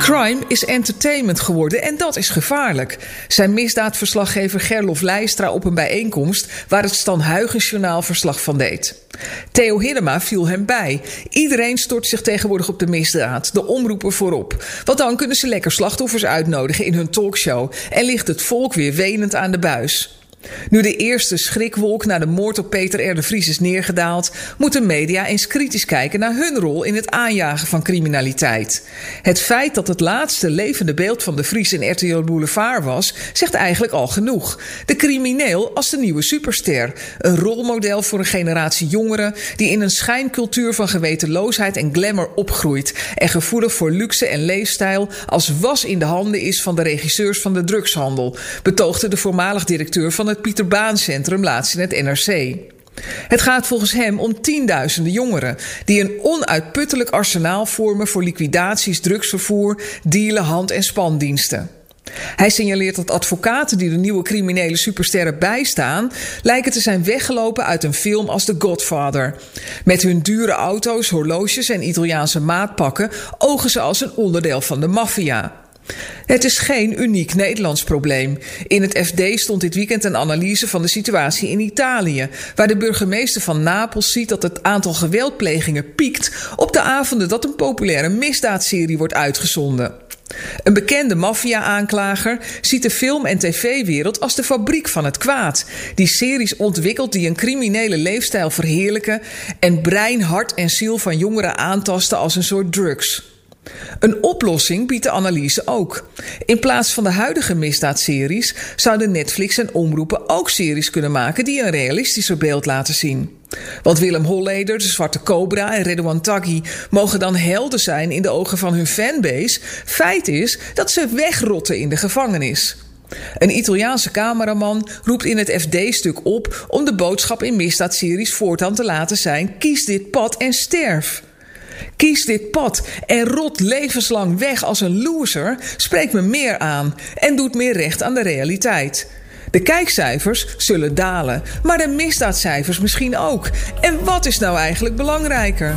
Crime is entertainment geworden en dat is gevaarlijk. Zijn misdaadverslaggever Gerlof Leistra op een bijeenkomst waar het Stan Huygens verslag van deed. Theo Hiddema viel hem bij. Iedereen stort zich tegenwoordig op de misdaad, de omroepen voorop. Want dan kunnen ze lekker slachtoffers uitnodigen in hun talkshow en ligt het volk weer wenend aan de buis. Nu de eerste schrikwolk na de moord op Peter R. Vries is neergedaald, moeten media eens kritisch kijken naar hun rol in het aanjagen van criminaliteit. Het feit dat het laatste levende beeld van de Vries in RTL Boulevard was, zegt eigenlijk al genoeg. De crimineel als de nieuwe superster. Een rolmodel voor een generatie jongeren die in een schijncultuur van gewetenloosheid en glamour opgroeit en gevoelig voor luxe en leefstijl als was in de handen is van de regisseurs van de drugshandel, betoogde de voormalig directeur van het Pieter Baan Centrum laatst in het NRC. Het gaat volgens hem om tienduizenden jongeren die een onuitputtelijk arsenaal vormen voor liquidaties, drugsvervoer, dealen, hand- en spandiensten. Hij signaleert dat advocaten die de nieuwe criminele supersterren bijstaan, lijken te zijn weggelopen uit een film als The Godfather. Met hun dure auto's, horloges en Italiaanse maatpakken ogen ze als een onderdeel van de maffia. Het is geen uniek Nederlands probleem. In het FD stond dit weekend een analyse van de situatie in Italië, waar de burgemeester van Napels ziet dat het aantal geweldplegingen piekt op de avonden dat een populaire misdaadserie wordt uitgezonden. Een bekende maffia-aanklager ziet de film- en tv-wereld als de fabriek van het kwaad. Die series ontwikkelt die een criminele leefstijl verheerlijken en brein, hart en ziel van jongeren aantasten als een soort drugs. Een oplossing biedt de analyse ook. In plaats van de huidige misdaadseries zouden Netflix en omroepen ook series kunnen maken die een realistischer beeld laten zien. Want Willem Holleder, de Zwarte Cobra en Redouan Taghi mogen dan helden zijn in de ogen van hun fanbase. Feit is dat ze wegrotten in de gevangenis. Een Italiaanse cameraman roept in het FD-stuk op om de boodschap in misdaadseries voortaan te laten zijn: kies dit pad en sterf. Kies dit pad en rot levenslang weg als een loser spreekt me meer aan en doet meer recht aan de realiteit. De kijkcijfers zullen dalen, maar de misdaadcijfers misschien ook. En wat is nou eigenlijk belangrijker?